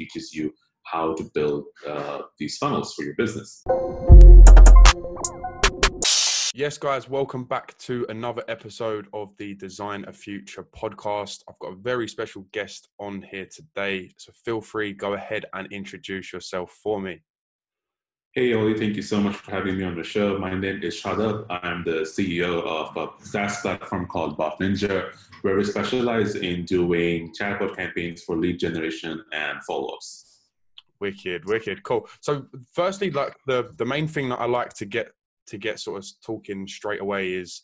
teaches you how to build uh, these funnels for your business. Yes, guys, welcome back to another episode of the Design a Future podcast. I've got a very special guest on here today, so feel free, go ahead and introduce yourself for me. Hey, Oli, thank you so much for having me on the show. My name is Shadab. I'm the CEO of a SaaS platform called Bot Ninja, where we specialize in doing chatbot campaigns for lead generation and follow ups. Wicked, wicked, cool. So, firstly, like the the main thing that I like to get to get sort of talking straight away is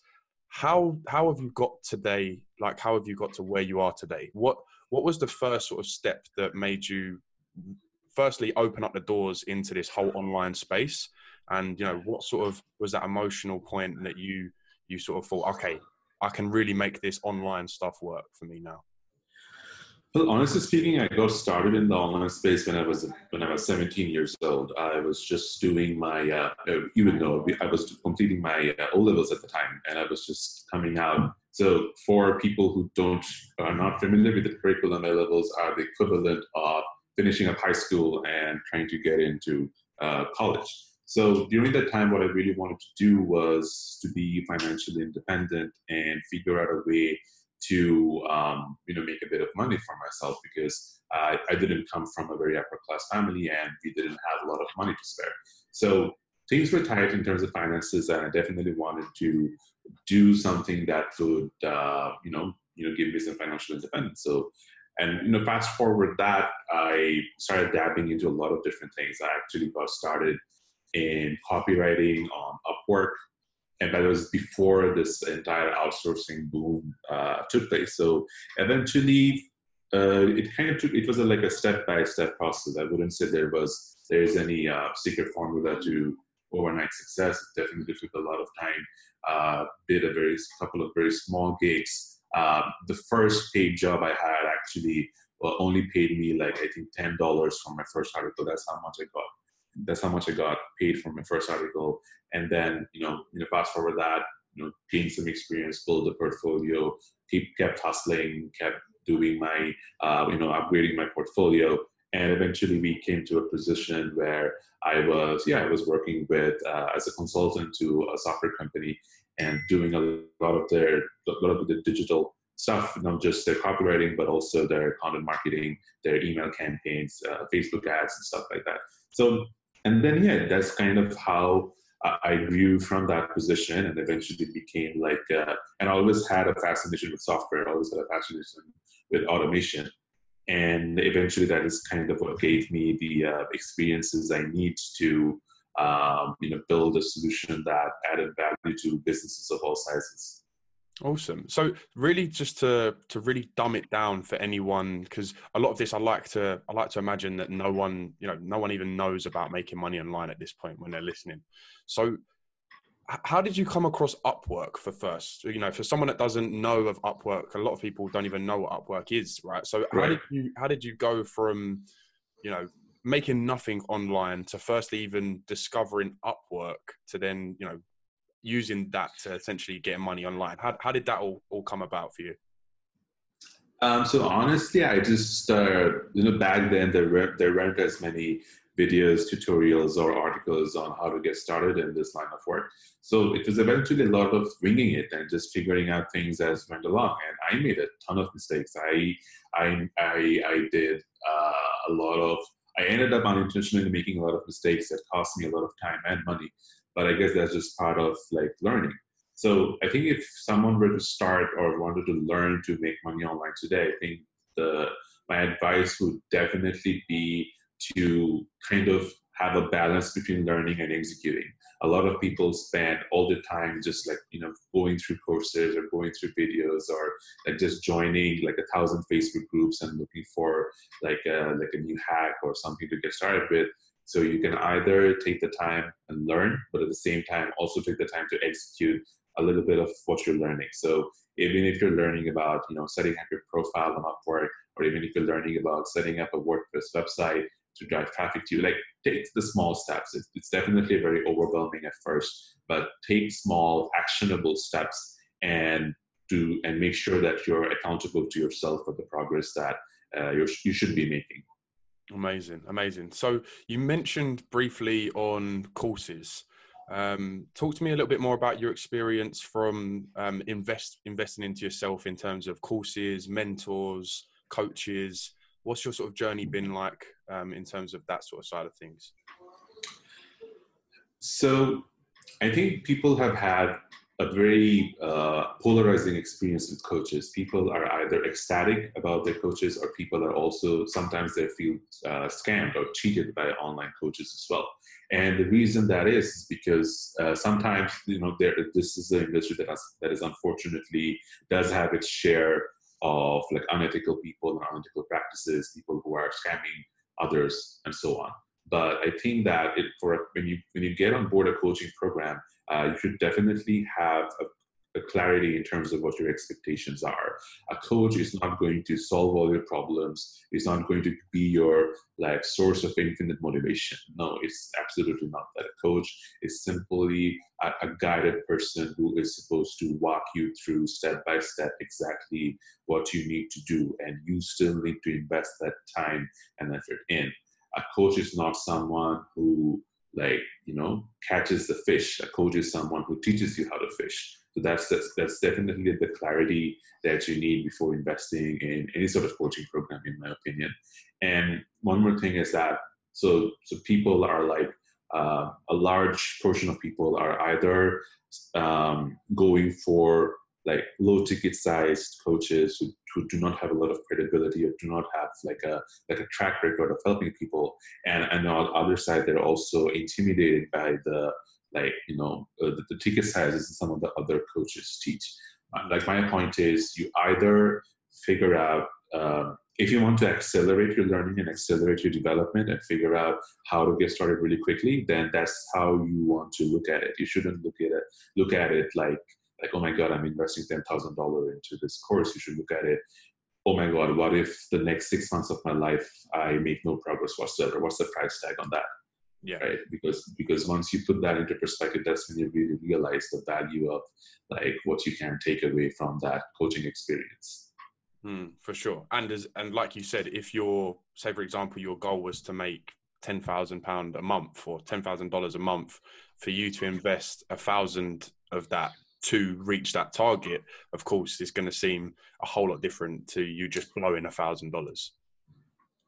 how how have you got today like how have you got to where you are today what what was the first sort of step that made you firstly open up the doors into this whole online space and you know what sort of was that emotional point that you you sort of thought okay i can really make this online stuff work for me now well, honestly speaking, I got started in the online space when I was when I was 17 years old. I was just doing my, uh, uh even though I was completing my uh, O levels at the time, and I was just coming out. So, for people who don't are not familiar with the curriculum, A levels are the equivalent of finishing up high school and trying to get into uh, college. So during that time, what I really wanted to do was to be financially independent and figure out a way to um, you know make a bit of money for myself because I, I didn't come from a very upper class family and we didn't have a lot of money to spare. So things were tight in terms of finances, and I definitely wanted to do something that would uh, you know you know give me some financial independence. So and you know fast forward that I started dabbing into a lot of different things. I actually got started in copywriting on Upwork and that was before this entire outsourcing boom uh, took place. So eventually, uh, it kind of took. It was a, like a step by step process. I wouldn't say there was there is any uh, secret formula to overnight success. It definitely took a lot of time. Uh, did a very couple of very small gigs. Uh, the first paid job I had actually only paid me like I think ten dollars for my first article. That's how much I got that's how much I got paid for my first article. And then, you know, you know, fast forward that, you know, gain some experience, build a portfolio, keep kept hustling, kept doing my, uh, you know, upgrading my portfolio. And eventually we came to a position where I was, yeah, I was working with, uh, as a consultant to a software company and doing a lot of their, a lot of the digital stuff, not just their copywriting, but also their content marketing, their email campaigns, uh, Facebook ads, and stuff like that. So and then yeah that's kind of how I grew from that position and eventually became like, uh, and I always had a fascination with software, I always had a fascination with automation. And eventually that is kind of what gave me the uh, experiences I need to, um, you know, build a solution that added value to businesses of all sizes. Awesome. So really just to to really dumb it down for anyone because a lot of this I like to I like to imagine that no one, you know, no one even knows about making money online at this point when they're listening. So how did you come across Upwork for first? You know, for someone that doesn't know of Upwork, a lot of people don't even know what Upwork is, right? So how did you how did you go from, you know, making nothing online to firstly even discovering Upwork to then, you know, using that to essentially get money online. How, how did that all, all come about for you? Um, so honestly, I just uh, you know back then there weren't there weren't as many videos, tutorials, or articles on how to get started in this line of work. So it was eventually a lot of winging it and just figuring out things as went along. And I made a ton of mistakes. I I I, I did uh, a lot of. I ended up unintentionally making a lot of mistakes that cost me a lot of time and money but I guess that's just part of like learning. So I think if someone were to start or wanted to learn to make money online today, I think the my advice would definitely be to kind of have a balance between learning and executing. A lot of people spend all the time just like you know going through courses or going through videos or like just joining like a thousand Facebook groups and looking for like a, like a new hack or something to get started with so you can either take the time and learn, but at the same time also take the time to execute a little bit of what you're learning. So even if you're learning about, you know, setting up your profile on Upwork, or even if you're learning about setting up a WordPress website to drive traffic to you, like take the small steps. It's, it's definitely very overwhelming at first, but take small actionable steps and do and make sure that you're accountable to yourself for the progress that uh, you should be making. Amazing, amazing. So you mentioned briefly on courses. Um, talk to me a little bit more about your experience from um, invest investing into yourself in terms of courses, mentors, coaches. What's your sort of journey been like um, in terms of that sort of side of things? So, I think people have had a very uh, polarizing experience with coaches. People are either ecstatic about their coaches, or people are also sometimes they feel uh, scammed or cheated by online coaches as well. And the reason that is, is because uh, sometimes you know there, this is an industry that has, that is unfortunately does have its share of like unethical people and unethical practices, people who are scamming others, and so on. But I think that it, for when you when you get on board a coaching program, uh, you should definitely have a, clarity in terms of what your expectations are. A coach is not going to solve all your problems. It's not going to be your like source of infinite motivation. No, it's absolutely not that. A coach is simply a, a guided person who is supposed to walk you through step by step exactly what you need to do, and you still need to invest that time and effort in. A coach is not someone who like you know catches the fish a coach is someone who teaches you how to fish so that's that's, that's definitely the clarity that you need before investing in any sort of coaching program in my opinion. And one more thing is that so so people are like uh, a large portion of people are either um, going for like low ticket sized coaches who, who do not have a lot of credibility or do not have like a like a track record of helping people. And and on the other side they're also intimidated by the like you know uh, the, the, ticket sizes some of the other coaches teach uh, like my point is you either figure out um, if you want to accelerate your learning and accelerate your development and figure out how to get started really quickly then that's how you want to look at it you shouldn't look at it look at it like like, oh my God, I'm investing $10,000 into this course. You should look at it. Oh my God, what if the next six months of my life I make no progress whatsoever? What's the price tag on that? Yeah. Right. Because because once you put that into perspective, that's when you really realize the value of like what you can take away from that coaching experience. Mm, for sure. And as and like you said, if your say for example your goal was to make ten thousand pound a month or ten thousand dollars a month, for you to invest a thousand of that to reach that target, of course, is going to seem a whole lot different to you just blowing a thousand dollars.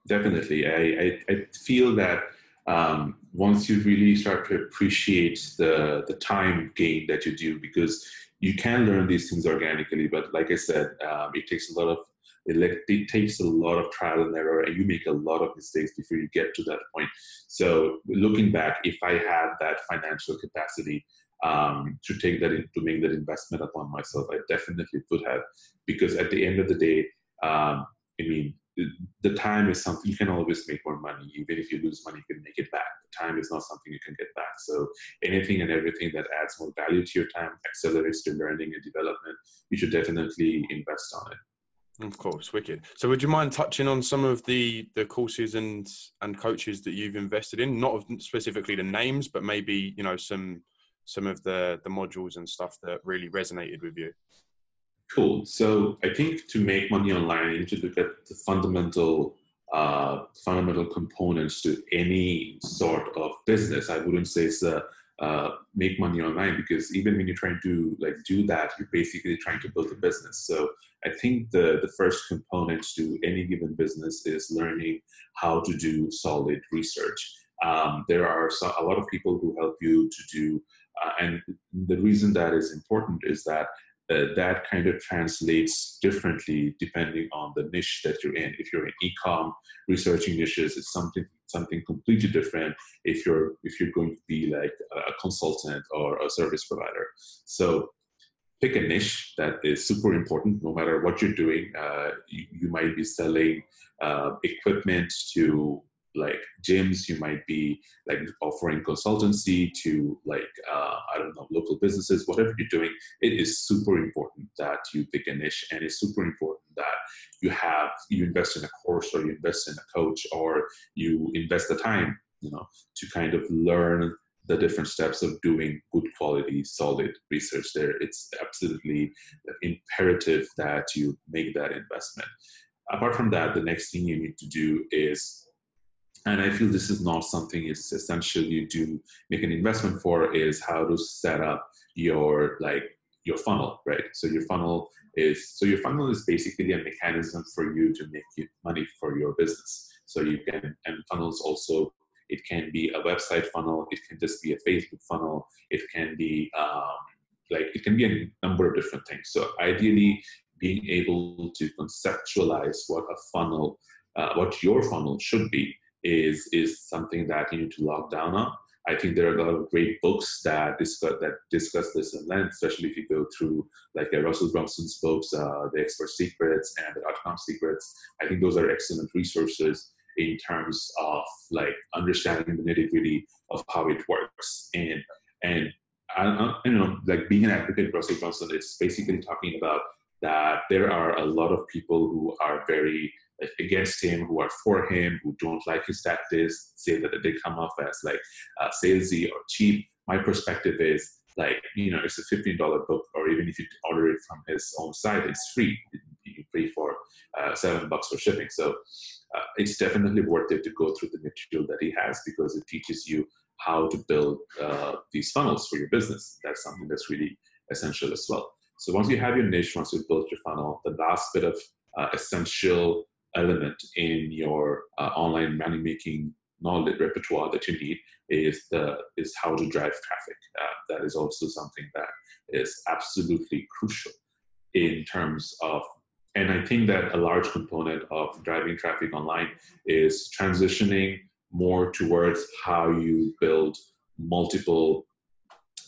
Definitely, I, I, I feel that um, once you really start to appreciate the the time gain that you do, because you can learn these things organically, but like I said, um, it takes a lot of it, takes a lot of trial and error, and you make a lot of mistakes before you get to that point. So, looking back, if I had that financial capacity, um, to take that in, to make that investment upon myself. I definitely would have, because at the end of the day, um, I mean, the time is something you can always make more money. Even if you lose money, you can make it back. The time is not something you can get back. So anything and everything that adds more value to your time, accelerates your learning and development, you should definitely invest on it. Of course, wicked. So, would you mind touching on some of the the courses and and coaches that you've invested in? Not specifically the names, but maybe you know some some of the the modules and stuff that really resonated with you? Cool. So I think to make money online, you need to look at the fundamental uh, fundamental components to any sort of business. I wouldn't say it's a uh, make money online because even when you're trying to like do that, you're basically trying to build a business. So I think the the first component to any given business is learning how to do solid research. Um, there are so, a lot of people who help you to do uh, and the reason that is important is that uh, that kind of translates differently depending on the niche that you're in. If you're in e-com, researching niches it's something something completely different. If you're if you're going to be like a consultant or a service provider, so pick a niche that is super important. No matter what you're doing, uh, you, you, might be selling uh, equipment to like gyms you might be like offering consultancy to like uh, i don't know local businesses whatever you're doing it is super important that you pick a niche and it's super important that you have you invest in a course or you invest in a coach or you invest the time you know to kind of learn the different steps of doing good quality solid research there. It's absolutely imperative that you make that investment. Apart from that the next thing you need to do is and I feel this is not something it's essential you do make an investment for is how to set up your like your funnel, right? So your funnel is so your funnel is basically a mechanism for you to make money for your business. So you can and funnels also it can be a website funnel, it can just be a Facebook funnel, it can be um, like it can be a number of different things. So ideally, being able to conceptualize what a funnel, uh, what your funnel should be, is is something that you need to lock down on. I think there are a lot of great books that discuss that discuss this in length, especially if you go through like uh, Russell Brunson's books, uh, The Expert Secrets and The Dot-Com Secrets. I think those are excellent resources in terms of like understanding the nitty gritty of how it works. And and I, you know, like being an advocate, Russell Brunson is basically talking about that there are a lot of people who are very against him, who are for him, who don't like his tactics, say that they come off as like uh, salesy or cheap. My perspective is like, you know, it's a $15 book, or even if you order it from his own site, it's free. You pay for uh, seven bucks for shipping. So uh, it's definitely worth it to go through the material that he has because it teaches you how to build uh, these funnels for your business. That's something that's really essential as well. So once you have your niche, once you've built your funnel, the last bit of uh, essential element in your uh, online money making knowledge repertoire that you need is the is how to drive traffic. Uh, that is also something that is absolutely crucial in terms of and I think that a large component of driving traffic online is transitioning more towards how you build multiple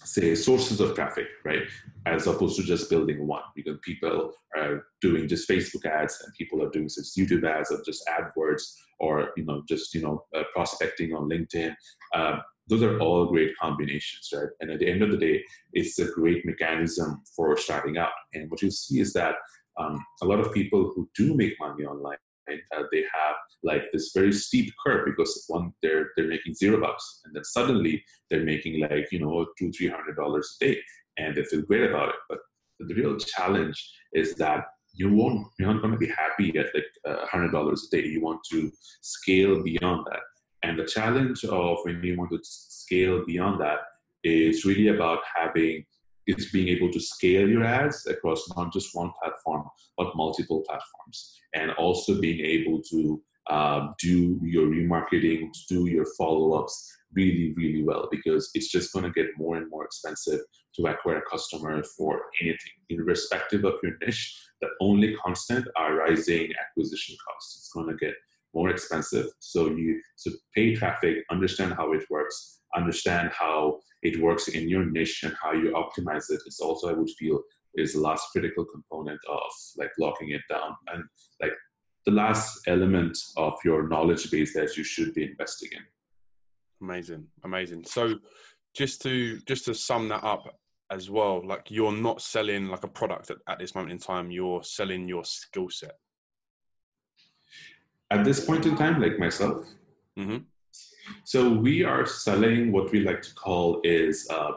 say sources of traffic right? As opposed to just building one. Because people are doing just facebook ads and people are doing just youtube ads or just adwords or you know just you know uh, prospecting on linkedin. Um, those are all great combinations right? And at the end of the day it's a great mechanism for starting out. And what you see is that um, a lot of people who do make money online uh, they have like this very steep curve because one they're they're making zero bucks and then suddenly they're making like you know two three hundred dollars a day and they feel great about it. But the real challenge is that you won't you're not going to be happy at like a hundred dollars a day. You want to scale beyond that. And the challenge of when you want to scale beyond that is really about having it's being able to scale your ads across not just one platform but multiple platforms. And also being able to uh, do your remarketing do your follow-ups really really well because it's just going to get more and more expensive to acquire a customer for anything irrespective of your niche. The only constant are rising acquisition costs. It's going to get more expensive. So you so pay traffic understand how it works understand how it works in your niche and how you optimize it. Is also i would feel is the last critical component of like locking it down and like the last element of your knowledge base that you should be investing in. Amazing. Amazing. So just to just to sum that up as well like you're not selling like a product at, at this moment in time. You're selling your skill set. At this point in time like myself mm-hmm. So we are selling what we like to call is uh,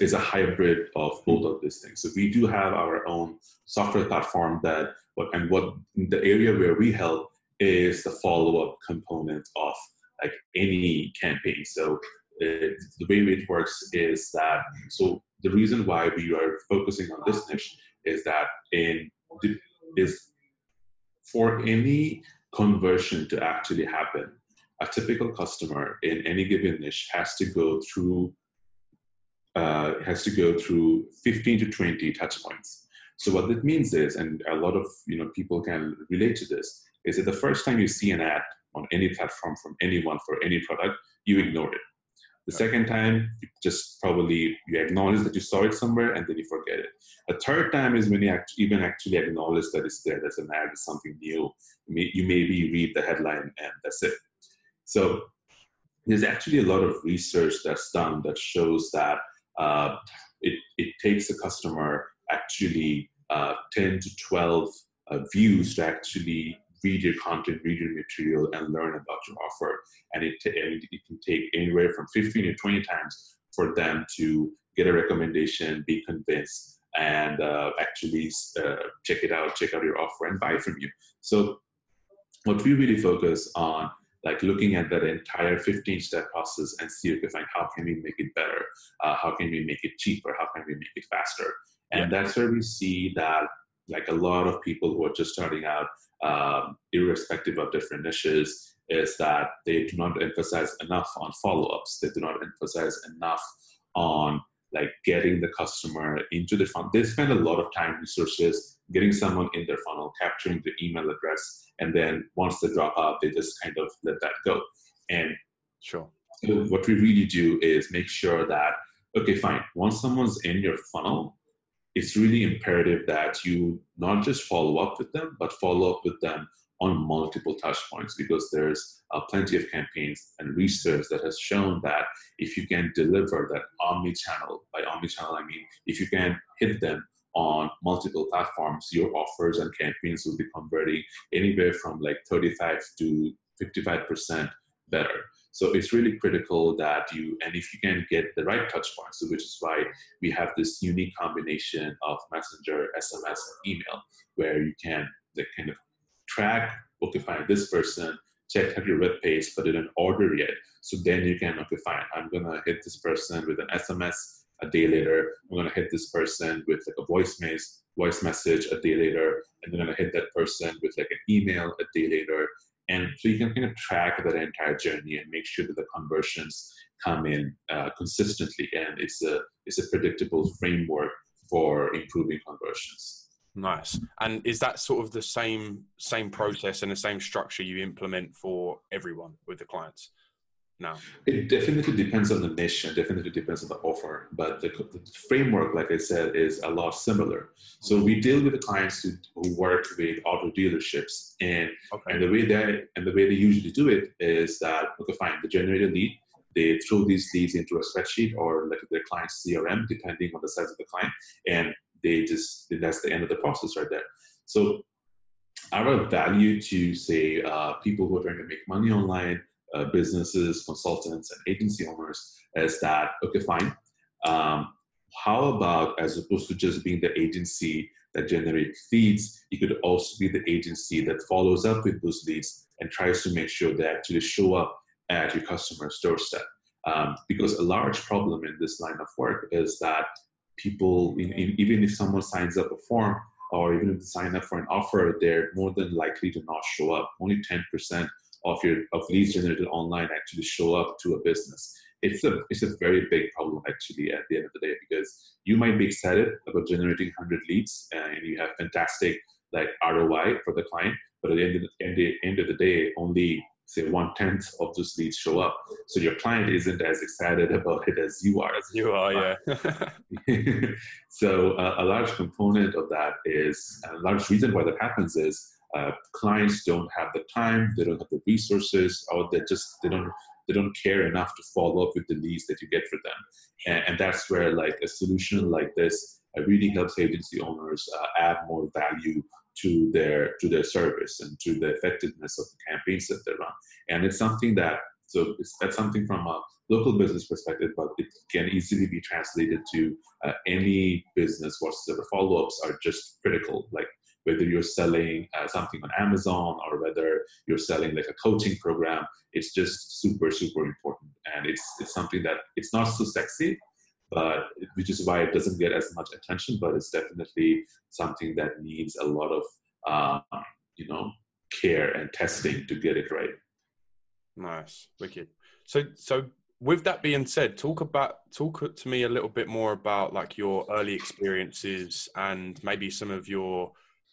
is a hybrid of both of these things. So we do have our own software platform that and what the area where we help is the follow up component of like any campaign. So uh, the way it works is that so the reason why we are focusing on this niche is that in is for any conversion to actually happen a typical customer in any given niche has to go through uh, has to go through 15 to 20 touch points. So what that means is, and a lot of you know people can relate to this, is that the first time you see an ad on any platform from anyone for any product, you ignore it. The second time, you just probably you acknowledge that you saw it somewhere and then you forget it. A third time is when you act, even actually acknowledge that it's there. There's an ad, it's something new. You, may, you maybe read the headline and that's it. So there's actually a lot of research that's done that shows that uh, it, it takes a customer actually uh, 10 to 12 uh, views to actually read your content, read your material, and learn about your offer. And it, and it can take anywhere from 15 to 20 times for them to get a recommendation, be convinced, and uh, actually uh, check it out, check out your offer, and buy from you. So, what we really focus on like looking at that entire 15 step process and see okay find how can we make it better uh, how can we make it cheaper how can we make it faster and yeah. that's where we see that like a lot of people who are just starting out um, irrespective of different niches is that they do not emphasize enough on follow-ups they do not emphasize enough on like getting the customer into the funnel. They spend a lot of time, resources getting someone in their funnel, capturing the email address, and then once they drop out, they just kind of let that go. And sure, so what we really do is make sure that okay, fine. Once someone's in your funnel, it's really imperative that you not just follow up with them, but follow up with them on multiple touch points because there's uh, plenty of campaigns and research that has shown that if you can deliver that omni-channel, by omni-channel I mean if you can hit them on multiple platforms, your offers and campaigns will be converting anywhere from like 35 to 55% better. So it's really critical that you, and if you can get the right touch points, which is why we have this unique combination of messenger, SMS, and email, where you can the kind of track, okay, fine, this person checked out your web page but didn't order yet. So then you can, okay, fine, I'm gonna hit this person with an SMS a day later. I'm gonna hit this person with like a voice message, voice message a day later, and then I'm gonna hit that person with like an email a day later. And so you can kind of track that entire journey and make sure that the conversions come in uh, consistently, and it's a it's a predictable framework for improving conversions. Nice. And is that sort of the same same process and the same structure you implement for everyone with the clients? Now? It definitely depends on the niche and definitely depends on the offer. But the, the framework, like I said, is a lot similar. So we deal with the clients who, who work with auto dealerships, and okay. and the way they and the way they usually do it is that okay, fine, they generate a lead, they throw these leads into a spreadsheet or like their client's CRM, depending on the size of the client, and they just that's the end of the process right there. So our value to say uh, people who are trying to make money online, uh, businesses, consultants, and agency owners is that okay, fine. Um, how about as opposed to just being the agency that generates leads, you could also be the agency that follows up with those leads and tries to make sure they actually show up at your customer's doorstep. Um, because a large problem in this line of work is that people, even if someone signs up a form or even if they sign up for an offer, they're more than likely to not show up. Only 10% of your of leads generated online actually show up to a business. It's a it's a very big problem actually at the end of the day because you might be excited about generating 100 leads and you have fantastic like ROI for the client, but at the end of the, end, end of the day, only say one tenth of those leads show up. So your client isn't as excited about it as you are. As you are, yeah. so uh, a large component of that is, a large reason why that happens is uh, clients don't have the time, they don't have the resources, or they just they don't they don't care enough to follow up with the leads that you get for them. And, and that's where like a solution like this uh, really helps agency owners uh, add more value to their to their service and to the effectiveness of the campaigns that they run. And it's something that so that's something from a local business perspective, but it can easily be translated to uh, any business where the follow-ups are just critical. Like whether you're selling uh, something on Amazon or whether you're selling like a coaching program, it's just super super important. And it's it's something that it's not so sexy, but which is why it doesn't get as much attention. But it's definitely something that needs a lot of um, you know care and testing to get it right. Nice, wicked. So so with that being said, talk about talk to me a little bit more about like your early experiences and maybe some of your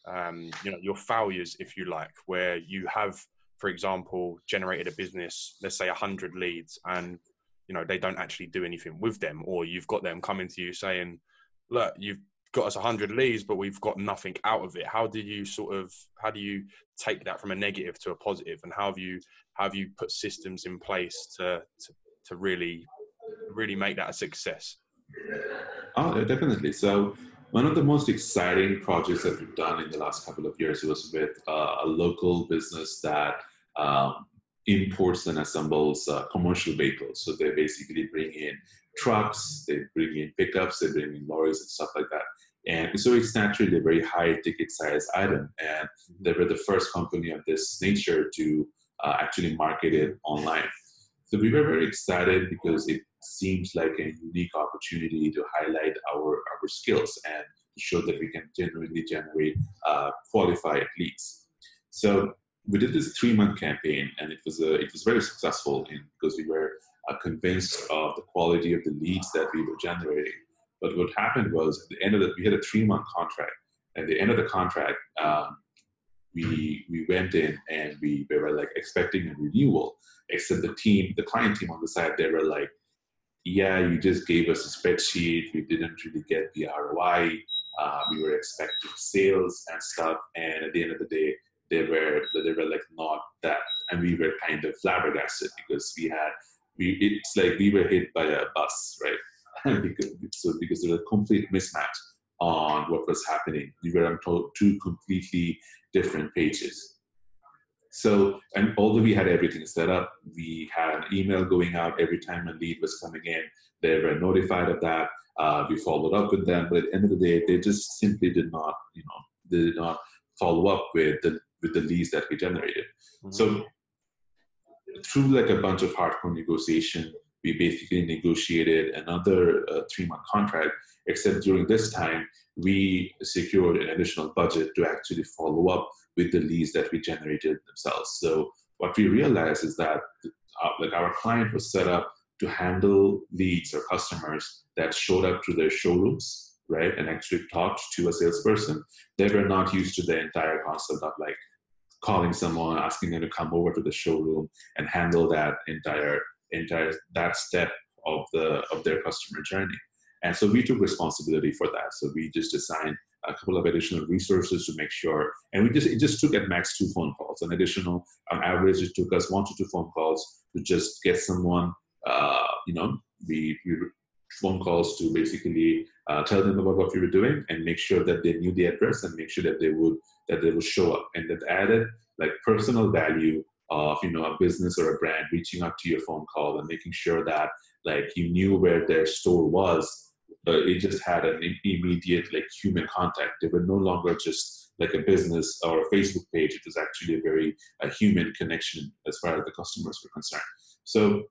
um, you know your failures, if you like, where you have, for example, generated a business, let's say 100 leads, and you know they don't actually do anything with them or you've got them coming to you saying look you've got us 100 leads but we've got nothing out of it. How do you sort of how do you take that from a negative to a positive? And how have you how have you put systems in place to to, to really really make that a success? Oh definitely. So one of the most exciting projects that we've done in the last couple of years was with uh, a local business that um, imports and assembles uh, commercial vehicles. So they basically bring in trucks, they bring in pickups, they bring in lorries and stuff like that. And so it's naturally a very high ticket size item. And they were the first company of this nature to uh, actually market it online. So we were very excited because it seems like a unique opportunity to highlight our, our skills and show that we can genuinely generate uh, qualified leads. So we did this three-month campaign, and it was a, it was very successful in, because we were uh, convinced of the quality of the leads that we were generating. But what happened was at the end of the we had a three-month contract. At the end of the contract, um, we we went in and we, we were like expecting a renewal, except the team, the client team on the side, they were like, "Yeah, you just gave us a spreadsheet. We didn't really get the ROI. Uh, we were expecting sales and stuff, and at the end of the day, they were they were like not that, and we were kind of flabbergasted because we had we it's like we were hit by a bus, right? because so because there was a complete mismatch on what was happening. We were on two completely different pages. So, and although we had everything set up, we had an email going out every time a lead was coming in. They were notified of that. Uh, we followed up with them, but at the end of the day, they just simply did not, you know, they did not follow up with the with the leads that we generated. Mm-hmm. So, through like a bunch of hardcore negotiation, we basically negotiated another uh, three month contract. Except during this time, we secured an additional budget to actually follow up with the leads that we generated themselves. So what we realized is that uh, like our client was set up to handle leads or customers that showed up to their showrooms, right, and actually talked to a salesperson. They were not used to the entire concept of like calling someone, asking them to come over to the showroom and handle that entire entire that step of the of their customer journey. And so we took responsibility for that. So we just assigned a couple of additional resources to make sure, and we just it just took at max two phone calls. An additional, on average, it took us one to two phone calls to just get someone, uh, you know, we, we phone calls to basically uh, tell them about what we were doing and make sure that they knew the address and make sure that they would that they would show up and that added like personal value of you know a business or a brand reaching out to your phone call and making sure that like you knew where their store was it just had an immediate like human contact. They were no longer just like a business or a Facebook page. It was actually a very a human connection as far as the customers were concerned. So,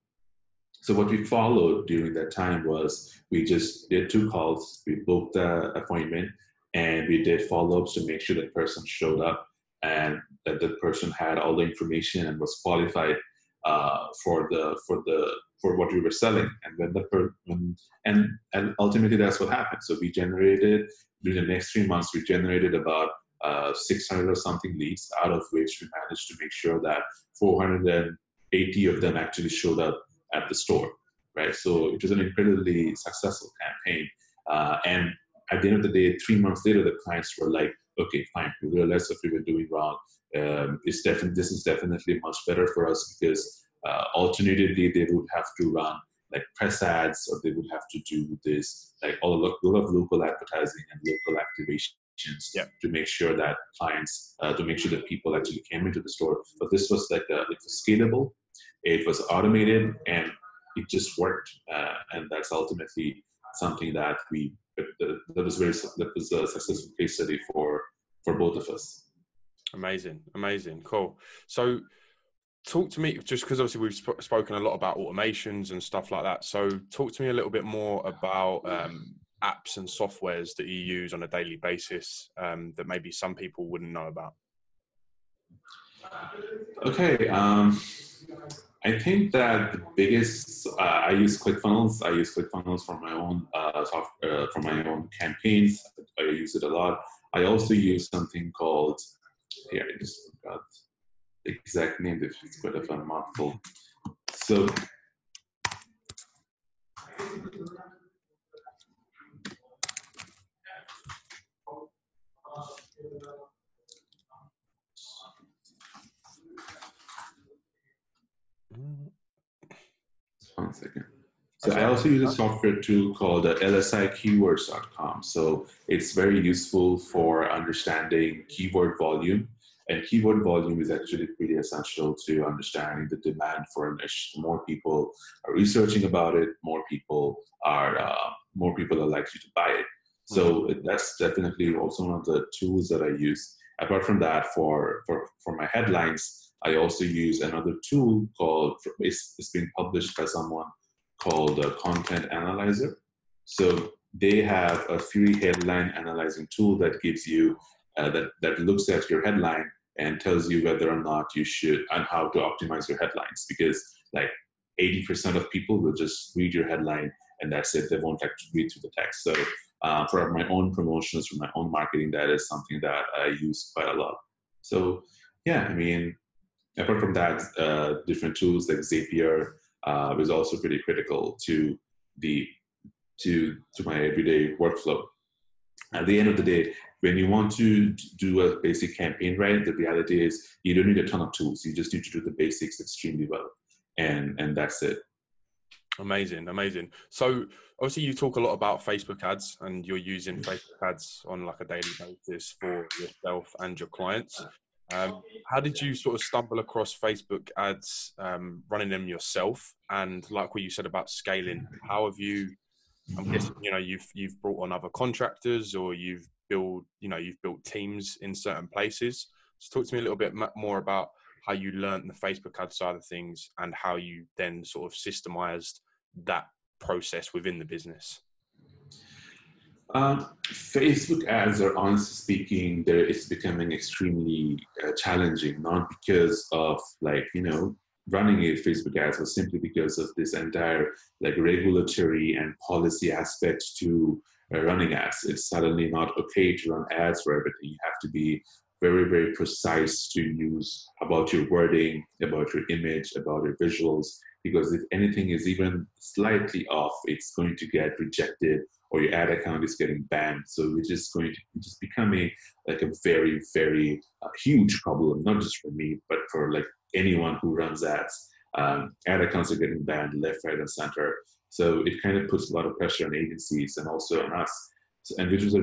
so what we followed during that time was we just did two calls. We booked the appointment and we did follow-ups to make sure that person showed up and that the person had all the information and was qualified uh, for the for the for what we were selling. And when the per, when, and and ultimately that's what happened. So we generated during the next three months we generated about uh, 600 or something leads, out of which we managed to make sure that 480 of them actually showed up at the store. Right. So it was an incredibly successful campaign. Uh, and at the end of the day, three months later, the clients were like, okay, fine, we realized what we were doing wrong. Um, it's definitely this is definitely much better for us because uh, alternatively, they would have to run like press ads, or they would have to do this like all a lot of local advertising and local activations yeah. to make sure that clients, uh, to make sure that people actually came into the store. But this was like a, it was scalable, it was automated, and it just worked. Uh, and that's ultimately something that we that was very that was a successful case study for for both of us. Amazing, amazing, cool. So talk to me just because obviously we've sp- spoken a lot about automations and stuff like that so talk to me a little bit more about um, apps and softwares that you use on a daily basis um, that maybe some people wouldn't know about. Okay um, i think that the biggest uh, i use clickfunnels i use clickfunnels for my own uh, software uh, for my own campaigns i use it a lot. I also use something called here i just forgot exact name if it's quite a mouthful. So one second. So I also use a software tool called uh, lsikeywords.com. So it's very useful for understanding keyword volume and keyword volume is actually pretty essential to understanding the demand for a niche. More people are researching about it. More people are uh, more people are likely to buy it. So mm-hmm. that's definitely also one of the tools that I use. Apart from that, for for for my headlines, I also use another tool called, it's, it's been published by someone called uh, Content Analyzer. So they have a free headline analyzing tool that gives you, uh, that, that looks at your headline and tells you whether or not you should and how to optimize your headlines because like 80% of people will just read your headline and that's it. They won't to read through the text. So uh, for my own promotions, for my own marketing, that is something that I use quite a lot. So yeah, I mean, apart from that, uh, different tools like Zapier uh, is also pretty critical to the to to my everyday workflow. At the end of the day, when you want to do a basic campaign right, the reality is you don't need a ton of tools. You just need to do the basics extremely well, and and that's it. Amazing, amazing. So obviously you talk a lot about Facebook ads and you're using Facebook ads on like a daily basis for yourself and your clients. Um, how did you sort of stumble across Facebook ads, um, running them yourself? And like what you said about scaling, how have you? I'm guessing you know you've you've brought on other contractors or you've built you know you've built teams in certain places. So talk to me a little bit more about how you learned the Facebook ad side of things and how you then sort of systemized that process within the business. Um, Facebook ads are honestly speaking, there it's becoming extremely uh, challenging, not because of like, you know, running a Facebook ads, was simply because of this entire like regulatory and policy aspect to uh, running ads. It's suddenly not okay to run ads for everything. You have to be very, very precise to use about your wording, about your image, about your visuals, because if anything is even slightly off, it's going to get rejected or your ad account is getting banned. So it's just going to just become a like a very very uh, huge problem, not just for me, but for like anyone who runs ads. Um, ad accounts are getting banned left, right, and center. So it kind of puts a lot of pressure on agencies and also on us. So, and which was a,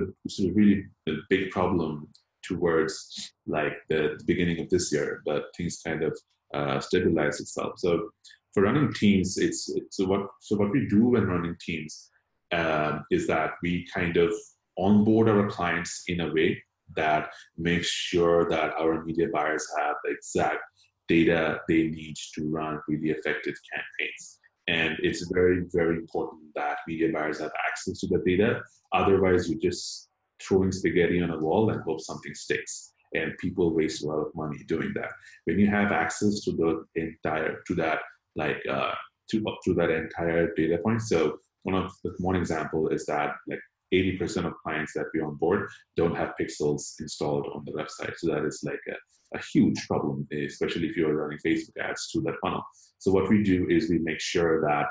really a big problem towards like the, the, beginning of this year, but things kind of uh, stabilized itself. So for running teams, it's, it's so what so what we do when running teams um, is that we kind of onboard our clients in a way that makes sure that our media buyers have the exact data they need to run really effective campaigns. And it's very, very important that media buyers have access to the data. Otherwise, you're just throwing spaghetti on a wall and hope something sticks. And people waste a lot of money doing that. When you have access to the entire, to that, like, uh, to, up to that entire data point. So one of the, one example is that like 80% of clients that we onboard don't have pixels installed on the website. So that is like a, a huge problem, especially if you're running Facebook ads through that funnel. So what we do is we make sure that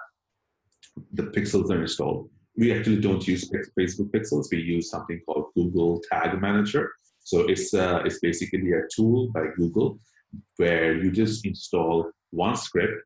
the pixels are installed. We actually don't use Facebook pixels. We use something called Google Tag Manager. So it's uh, it's basically a tool by Google where you just install one script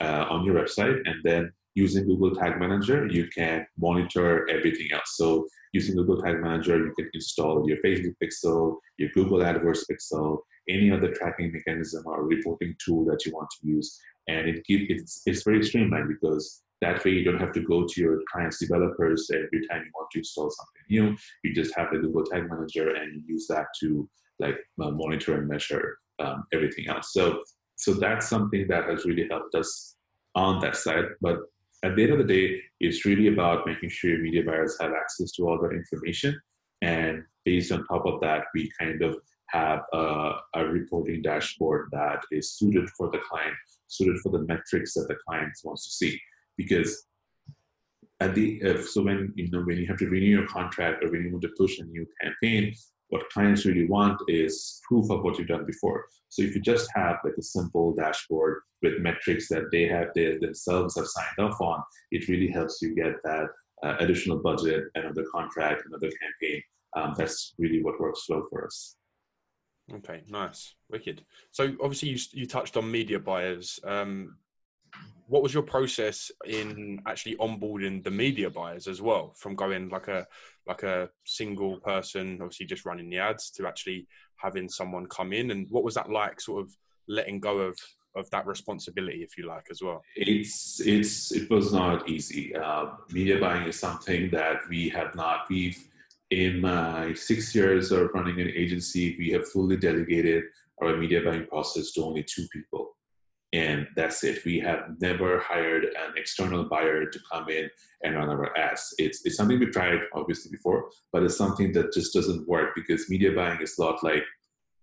uh, on your website and then using Google Tag Manager, you can monitor everything else. So using Google Tag Manager, you can install your Facebook pixel, your Google AdWords pixel, any other tracking mechanism or reporting tool that you want to use. And it give, it's, it's very streamlined because that way you don't have to go to your client's developers every time you want to install something new. You just have the Google Tag Manager and you use that to like uh, monitor and measure um, everything else. So, so that's something that has really helped us on that side. But at the end of the day, it's really about making sure media buyers have access to all that information. And based on top of that, we kind of have a, a, reporting dashboard that is suited for the client, suited for the metrics that the client wants to see. Because at the if, so when you know when you have to renew your contract or when you want to push a new campaign, what clients really want is proof of what you've done before. So if you just have like a simple dashboard with metrics that they have they themselves have signed off on, it really helps you get that uh, additional budget, and another contract, another campaign. Um, that's really what works well for us. Okay, nice, wicked. So obviously you you touched on media buyers. Um, what was your process in actually onboarding the media buyers as well? From going like a like a single person obviously just running the ads to actually having someone come in? And what was that like sort of letting go of of that responsibility if you like as well? It's it's it was not easy. Uh, media buying is something that we have not we've in my six years of running an agency we have fully delegated our media buying process to only two people. And that's it. We have never hired an external buyer to come in and run our ads. It's, it's something we tried obviously before, but it's something that just doesn't work because media buying is a lot like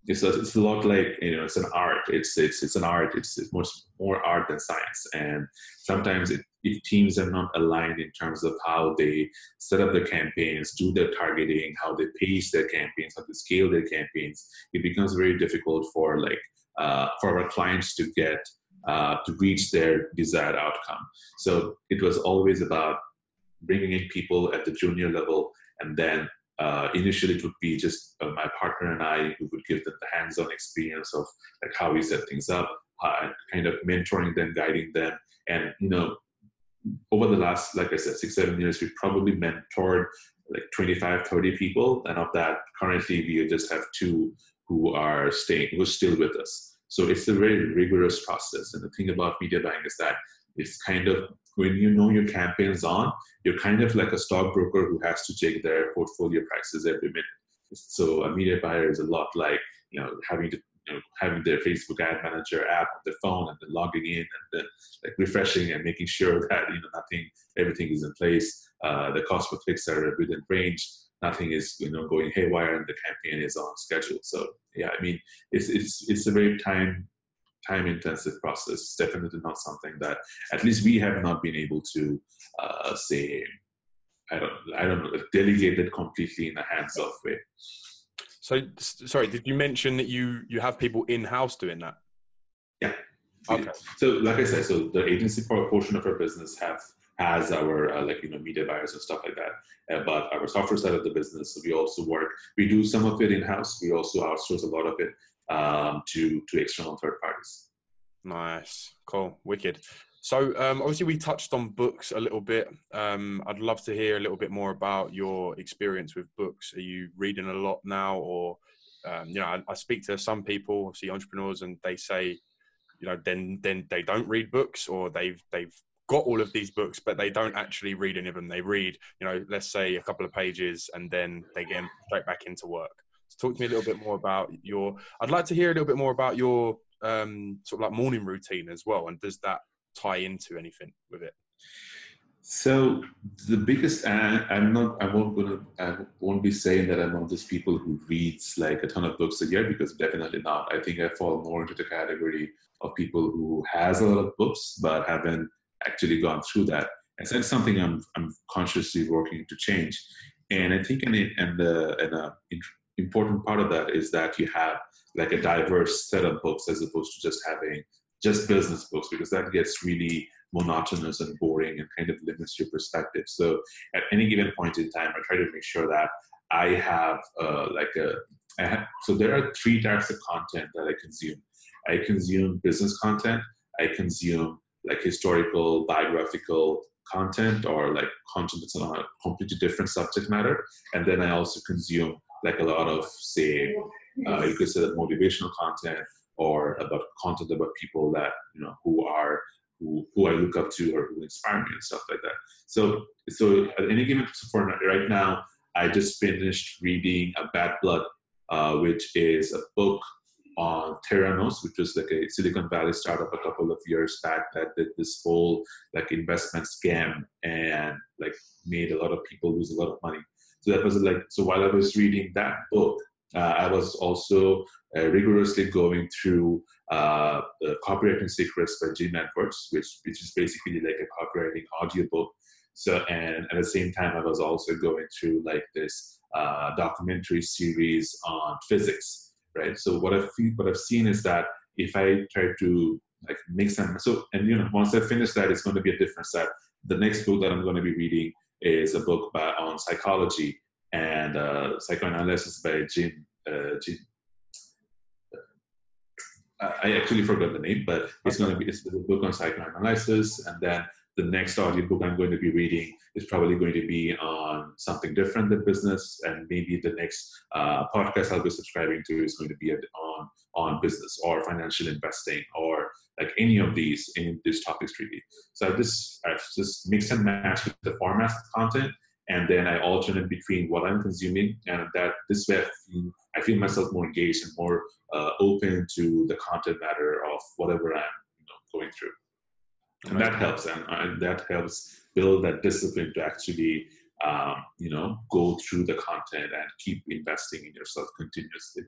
it's a, it's a lot like you know it's an art it's it's it's an art it's, it's more more art than science and sometimes it, if teams are not aligned in terms of how they set up their campaigns do their targeting how they pace their campaigns how they scale their campaigns it becomes very difficult for like uh, for our clients to get uh, to reach their desired outcome. So it was always about bringing in people at the junior level and then uh, initially it would be just uh, my partner and I who would give them the hands-on experience of like how we set things up, uh, kind of mentoring them, guiding them, and you know, over the last like I said six seven years, we probably mentored like 25 30 people. And of that currently we just have two who are staying who are still with us so it's a very rigorous process and the thing about media buying is that it's kind of when you know your campaign's on, you're kind of like a stockbroker who has to check their portfolio prices every minute. So a media buyer is a lot like you know having to you know, having their Facebook ad manager app on their phone and then logging in and then like refreshing and making sure that you know nothing, everything is in place. Uh, the cost per clicks are within range. Nothing is you know going haywire and the campaign is on schedule. So yeah, I mean it's it's it's a very time time intensive process. It's definitely not something that at least we have not been able to uh, say, I don't, I don't know, delegate it completely in a hands-off way. So, sorry, did you mention that you you have people in house doing that? Yeah. Okay. So, like I said, so the agency portion of our business have has our uh, like you know media buyers and stuff like that. Uh, but our software side of the business, we also work. We do some of it in house. We also outsource a lot of it um, to to external third parties. Nice, cool, wicked. So um, obviously we touched on books a little bit. Um, I'd love to hear a little bit more about your experience with books. Are you reading a lot now, or um, you know, I, I, speak to some people, see entrepreneurs, and they say, you know, then then they don't read books, or they've they've got all of these books, but they don't actually read any of them. They read, you know, let's say a couple of pages, and then they get straight back into work. So talk to me a little bit more about your. I'd like to hear a little bit more about your um, sort of like morning routine as well, and does that tie into anything with it? So the biggest, I'm not, I won't gonna, I won't be saying that I'm one of those people who reads like a ton of books a year because definitely not. I think I fall more into the category of people who has a lot of books but haven't actually gone through that. And that's something I'm, I'm consciously working to change. And I think, in, in the, in a important part of that is that you have like a diverse set of books as opposed to just having just business books because that gets really monotonous and boring and kind of limits your perspective. So at any given point in time, I try to make sure that I have uh, like a I have, so there are three types of content that I consume. I consume business content. I consume like historical, biographical content or like content that's on a completely different subject matter. And then I also consume like a lot of say uh, you could say that motivational content or about content about people that you know who are who, who I look up to or who inspire me and stuff like that. So so at any given for right now, I just finished reading a Bad Blood, uh, which is a book on Theranos, which was like a Silicon Valley startup a couple of years back that did this whole like investment scam and like made a lot of people lose a lot of money. So that was like so while I was reading that book, uh, I was also uh, rigorously going through uh, the Copywriting Secrets by Jim Edwards, which which is basically like a copywriting audiobook. So and at the same time, I was also going through like this uh, documentary series on physics, right? So what I've what I've seen is that if I try to like mix them, so and you know once I finish that, it's going to be a different set. The next book that I'm going to be reading is a book by, on psychology and uh, psychoanalysis by Jim. Uh, Jim I actually forgot the name, but it's going to be it's a book on psychoanalysis, and then the next audiobook I'm going to be reading is probably going to be on something different than business, and maybe the next uh, podcast I'll be subscribing to is going to be on on business or financial investing or like any of these in these topics really. So I just I've just mixed and matched the format of content, and then I alternate between what I'm consuming, and that this way I feel, I feel myself more engaged and more uh, open to the content matter of whatever I'm you know, going through, and that helps, and, and that helps build that discipline to actually um, you know go through the content and keep investing in yourself continuously.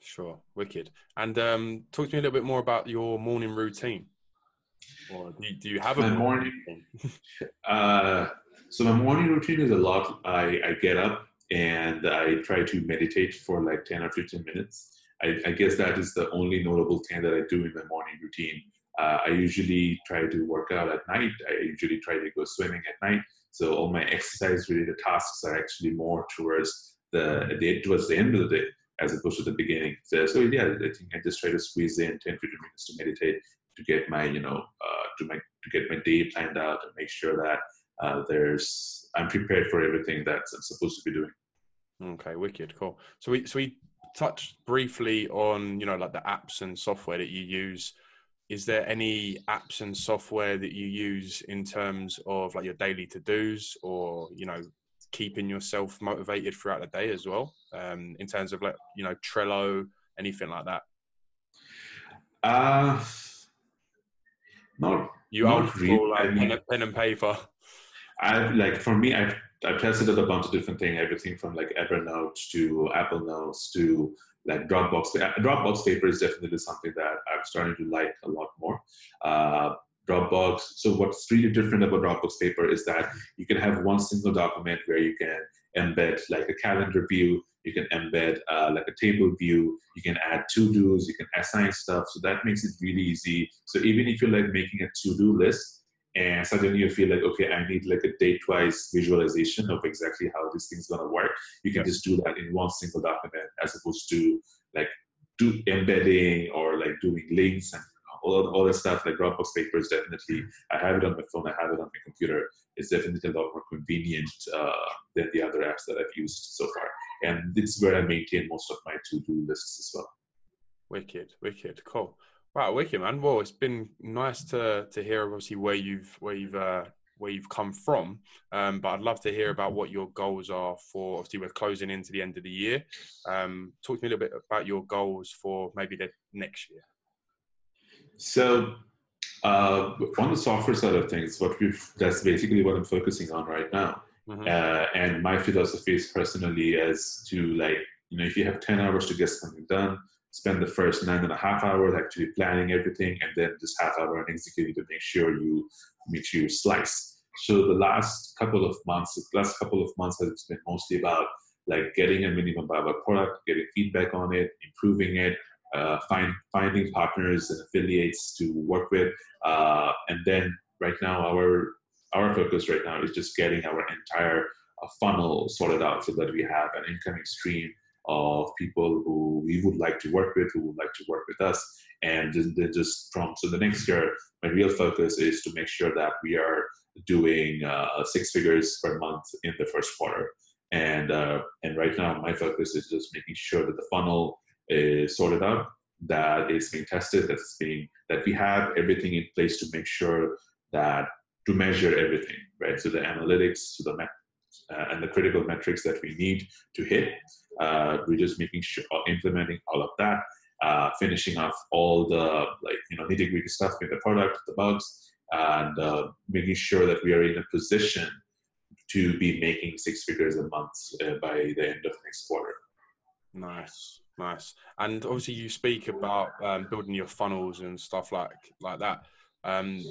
Sure, wicked. And um, talk to me a little bit more about your morning routine. Or do you, do you have a my morning? uh, so my morning routine is a lot. I, I get up and I try to meditate for like ten or fifteen minutes. I, I guess that is the only notable thing that I do in my morning routine. Uh, I usually try to work out at night. I usually try to go swimming at night. So all my exercise related tasks are actually more towards the, the towards the end of the day as opposed to the beginning. So, so, yeah, I think I just try to squeeze in 10, 15 minutes to meditate to get my, you know, uh, to my to get my day planned out and make sure that uh, there's I'm prepared for everything that I'm supposed to be doing. Okay, wicked, cool. So we so we touched briefly on you know like the apps and software that you use. Is there any apps and software that you use in terms of like your daily to dos or you know keeping yourself motivated throughout the day as well? Um, in terms of like you know trello anything like that? Uh not you not really. like I mean, pen, and, pen and paper. I like for me i've i've tested a bunch of different things everything from like evernote to apple notes to like dropbox dropbox paper is definitely something that i'm starting to like a lot more uh, Dropbox. So what's really different about Dropbox paper is that you can have one single document where you can embed like a calendar view, you can embed uh, like a table view, you can add to-dos, you can assign stuff. So that makes it really easy. So even if you're like making a to-do list and suddenly you feel like, okay, I need like a date-wise visualization of exactly how this thing's gonna work, you can just do that in one single document as opposed to like do embedding or like doing links and all, all the stuff like Dropbox paper is definitely, I have it on my phone, I have it on my computer. It's definitely a lot more convenient uh, than the other apps that I've used so far. And it's where I maintain most of my to-do lists as well. Wicked, wicked, cool. Wow, wicked man. Well, it's been nice to to hear obviously where you've where you've uh, where you've come from. Um, but I'd love to hear about what your goals are for. Obviously, we're closing into the end of the year. Um, talk to me a little bit about your goals for maybe the next year. So uh, on the software side of things, what we've that's basically what I'm focusing on right now. Mm-hmm. Uh, and my philosophy is personally as to like you know if you have 10 hours to get something done spend the first nine and a half hours actually planning everything and then just half hour and executing to make sure you make sure you slice so the last couple of months the last couple of months has been mostly about like getting a minimum viable product getting feedback on it improving it uh, find, finding partners and affiliates to work with. Uh, and then right now, our our focus right now is just getting our entire uh, funnel sorted out so that we have an incoming stream of people who we would like to work with, who would like to work with us. And then just from so the next year, my real focus is to make sure that we are doing uh, six figures per month in the first quarter. And uh, and right now, my focus is just making sure that the funnel is sorted out, that it's being tested, that it's being that we have everything in place to make sure that to measure everything, right? So the analytics, to the uh, and the critical metrics that we need to hit. Uh, we're just making sure uh, implementing all of that, uh, finishing off all the like you know nitty gritty stuff in the product, the bugs, and uh, making sure that we are in a position to be making six figures a month uh, by the end of next quarter. Nice, nice. And obviously, you speak about um, building your funnels and stuff like like that. Um,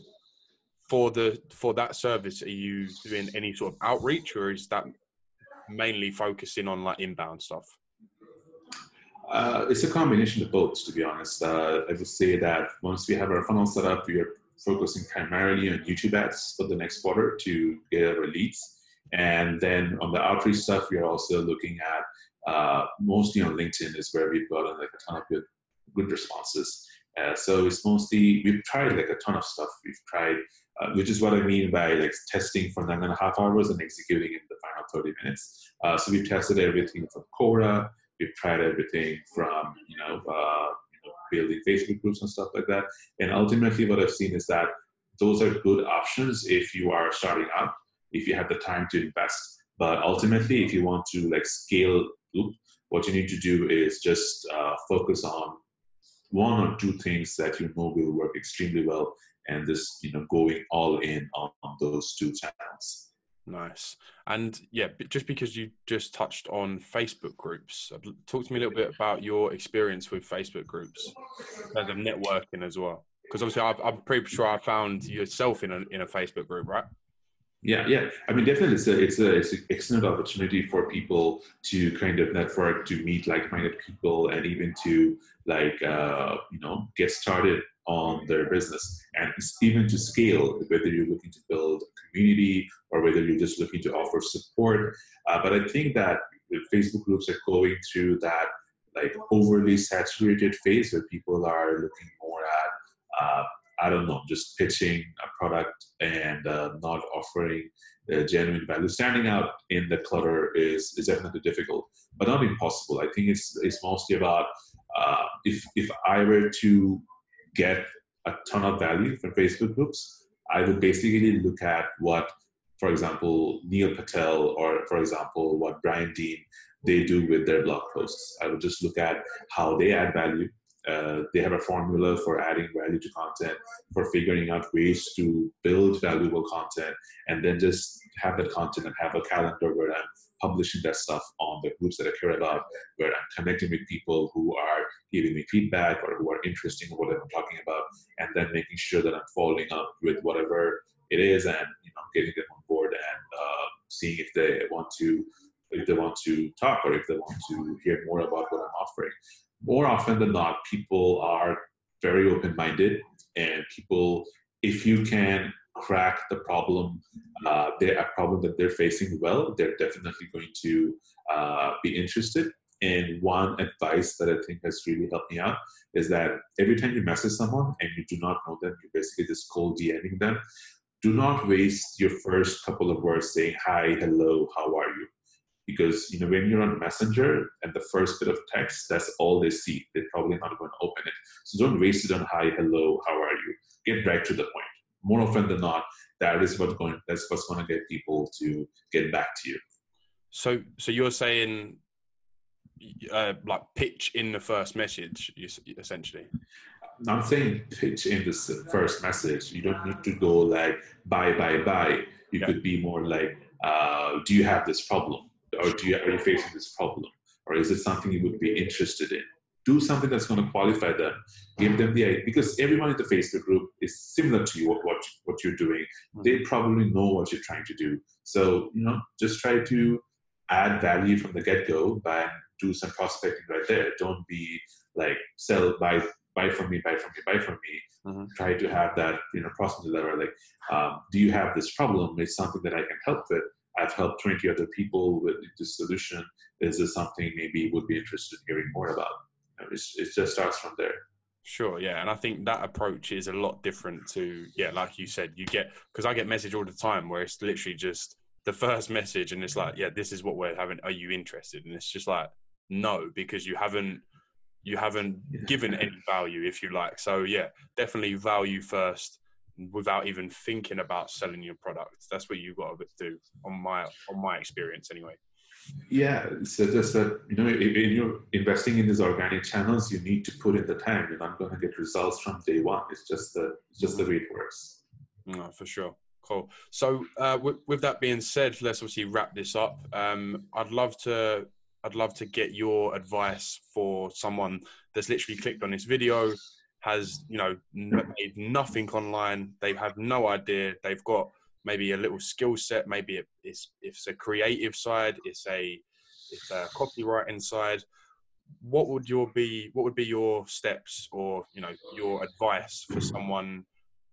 for the for that service, are you doing any sort of outreach, or is that mainly focusing on like inbound stuff? Uh, it's a combination of both, to be honest. Uh, I would say that once we have our funnel set up, we are focusing primarily on YouTube ads for the next quarter to get our leads. And then on the outreach stuff, we are also looking at uh, mostly on LinkedIn is where we've gotten like a ton of good good responses. Uh, so it's mostly we've tried like a ton of stuff. We've tried, uh, which is what I mean by like testing for nine and a half hours and executing in the final 30 minutes. Uh, so we've tested everything from Quora. We've tried everything from you know, uh, you know building Facebook groups and stuff like that. And ultimately, what I've seen is that those are good options if you are starting out, if you have the time to invest But ultimately, if you want to like scale what you need to do is just uh, focus on one or two things that you know will work extremely well and just you know going all in on, on those two channels Nice. And yeah, just because you just touched on Facebook groups, talk to me a little bit about your experience with Facebook groups as a networking as well. Because obviously, i am pretty sure I found yourself in a in a Facebook group, right? Yeah, yeah. I mean, definitely, it's a it's a it's an excellent opportunity for people to kind of network, to meet like-minded people, and even to like uh, you know get started on their business and even to scale, whether you're looking to build a community or whether you're just looking to offer support. Uh, but I think that Facebook groups are going through that like overly saturated phase where people are looking more at, uh, I don't know, just pitching a product and uh, not offering genuine value. Standing out in the clutter is, is definitely difficult, but not impossible. I think it's, it's mostly about uh, if, if I were to get a ton of value from Facebook groups, I would basically look at what, for example, Neil Patel or, for example, what Brian Dean they do with their blog posts. I would just look at how they add value. Uh, they have a formula for adding value to content, for figuring out ways to build valuable content, and then just have that content and have a calendar where I'm publishing that stuff on the groups that I care about, where I'm connecting with people who are giving me feedback or who are interested in what I'm talking about, and then making sure that I'm following up with whatever it is and you know getting them on board and uh, seeing if they want to if they want to talk or if they want to hear more about what I'm offering. More often than not, people are very open-minded and people if you can crack the problem, uh, they, a problem that they're facing well, they're definitely going to uh, be interested. And one advice that I think has really helped me out is that every time you message someone and you do not know them, you're basically just cold DMing them. Do not waste your first couple of words saying hi, hello, how are you? Because you know when you're on Messenger and the first bit of text, that's all they see. They're probably not going to open it. So don't waste it on hi, hello, how are you? Get right to the point more often than not, that is what's going that's what's going to get people to get back to you. So, so you're saying, uh, like pitch in the first message, essentially. I'm saying pitch in the first message. You don't need to go like buy, buy, buy. You yeah. could be more like, uh, do you have this problem, or do you are you facing this problem, or is it something you would be interested in? Do something that's going to qualify them give them the idea because everyone in the facebook group is similar to you what, what, what you're doing mm-hmm. they probably know what you're trying to do so you know just try to add value from the get-go by do some prospecting right there don't be like sell buy buy from me buy from me buy from me mm-hmm. try to have that you know prospect level like um, do you have this problem it's something that i can help with I've helped 20 other people with this solution. Is this something maybe would be interested in hearing more about? It's, it just starts from there. Sure, yeah, and I think that approach is a lot different to yeah, like you said, you get because I get message all the time where it's literally just the first message and it's like, yeah, this is what we're having. Are you interested? And it's just like, no, because you haven't you haven't given any value, if you like. So yeah, definitely value first without even thinking about selling your product. That's what you've got to do on my on my experience anyway. Yeah, so just that you know, when you're investing in these organic channels, you need to put in the time. You're not going to get results from day one. It's just the it's just the way it works. No, for sure. Cool. So, uh, with, with, that being said, let's obviously wrap this up. Um, I'd love to I'd love to get your advice for someone that's literally clicked on this video, has you know made nothing online. They have no idea. They've got maybe a little skill set. Maybe it's it's a creative side. It's a it's a copywriting side. What would your be? What would be your steps or you know your advice for someone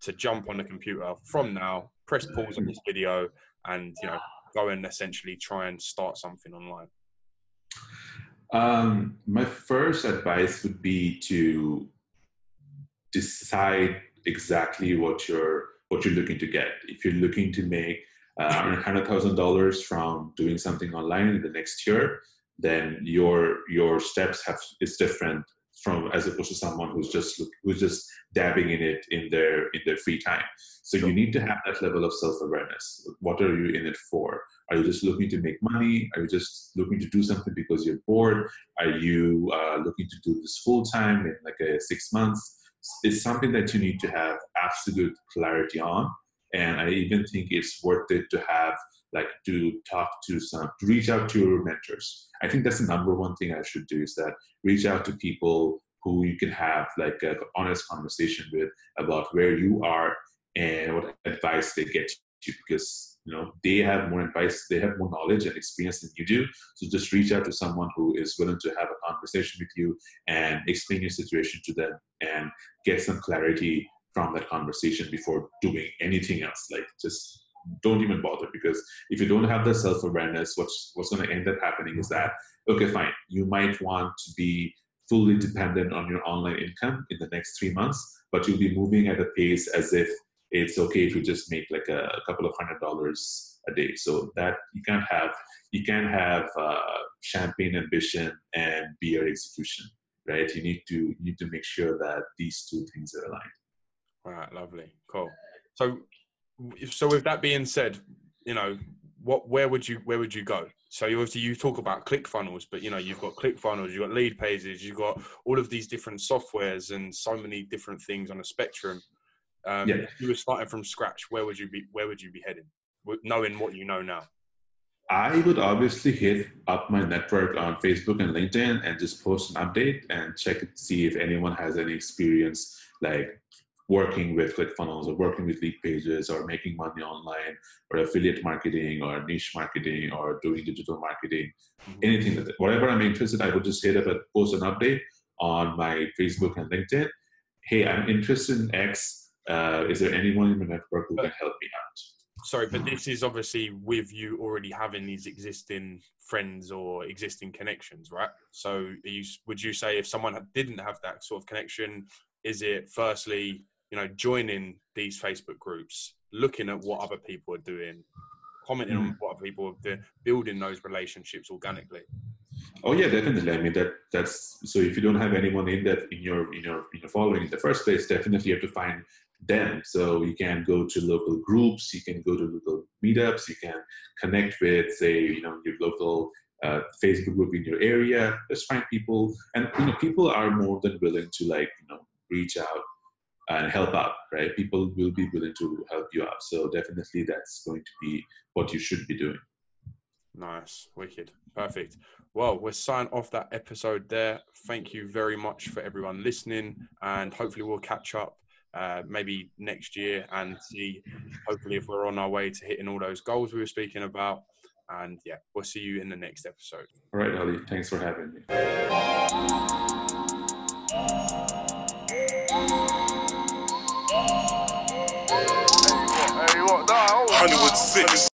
to jump on the computer from now, press pause on this video, and you know go and essentially try and start something online? Um, my first advice would be to decide exactly what your what you're looking to get. If you're looking to make uh, $100,000 from doing something online in the next year, then your your steps have is different from as opposed to someone who's just who's just dabbing in it in their in their free time. So you need to have that level of self-awareness. What are you in it for? Are you just looking to make money? Are you just looking to do something because you're bored? Are you uh, looking to do this full time in like a six months? It's something that you need to have absolute clarity on. And I even think it's worth it to have like to talk to some to reach out to your mentors i think that's the number one thing i should do is that reach out to people who you can have like an honest conversation with about where you are and what advice they get you because you know they have more advice they have more knowledge and experience than you do. So just reach out to someone who is willing to have a conversation with you and explain your situation to them and get some clarity from that conversation before doing anything else. Like just don't even bother because if you don't have the self-awareness what's what's going to end up happening is that okay fine you might want to be fully dependent on your online income in the next three months but you'll be moving at a pace as if it's okay if you just make like a, a couple of hundred dollars a day so that you can't have you can't have uh, champagne ambition and beer execution right you need to you need to make sure that these two things are aligned all right lovely cool so so with that being said, you know, what where would you where would you go? So you obviously you talk about ClickFunnels, but you know you've got ClickFunnels, you've got Leadpages, you've got all of these different softwares and so many different things on a spectrum. Um, yeah. If you were starting from scratch, where would you be? Where would you be heading, knowing what you know now? I would obviously hit up my network on Facebook and LinkedIn and just post an update and check to see if anyone has any experience like working with ClickFunnels or working with Leadpages or making money online or affiliate marketing or niche marketing or doing digital marketing, mm-hmm. anything that. Whatever I'm interested, I would just hit up and post an update on my Facebook and LinkedIn. Hey, I'm interested in X. Uh, is there anyone in my network who can help me out? Sorry, but this is obviously with you already having these existing friends or existing connections, right? So, you, would you say if someone didn't have that sort of connection, is it firstly you know, joining these Facebook groups, looking at what other people are doing, commenting mm. on what other people are doing, building those relationships organically. Oh yeah, definitely. I mean that that's so if you don't have anyone in that in your in your in your following in the first place, definitely you have to find them. So you can go to local groups, you can go to local meetups, you can connect with say, you know, your local uh, Facebook group in your area. Just find people and you know, people are more than willing to like, you know, reach out and help out, right? People will be willing to help you out. So definitely that's going to be what you should be doing. Nice, wicked, perfect. Well, we're signing off that episode there. Thank you very much for everyone listening, and hopefully we'll catch up uh, maybe next year and see hopefully if we're on our way to hitting all those goals we were speaking about. And yeah, we'll see you in the next episode. All right, Ali. Thanks for having me. Hollywood six.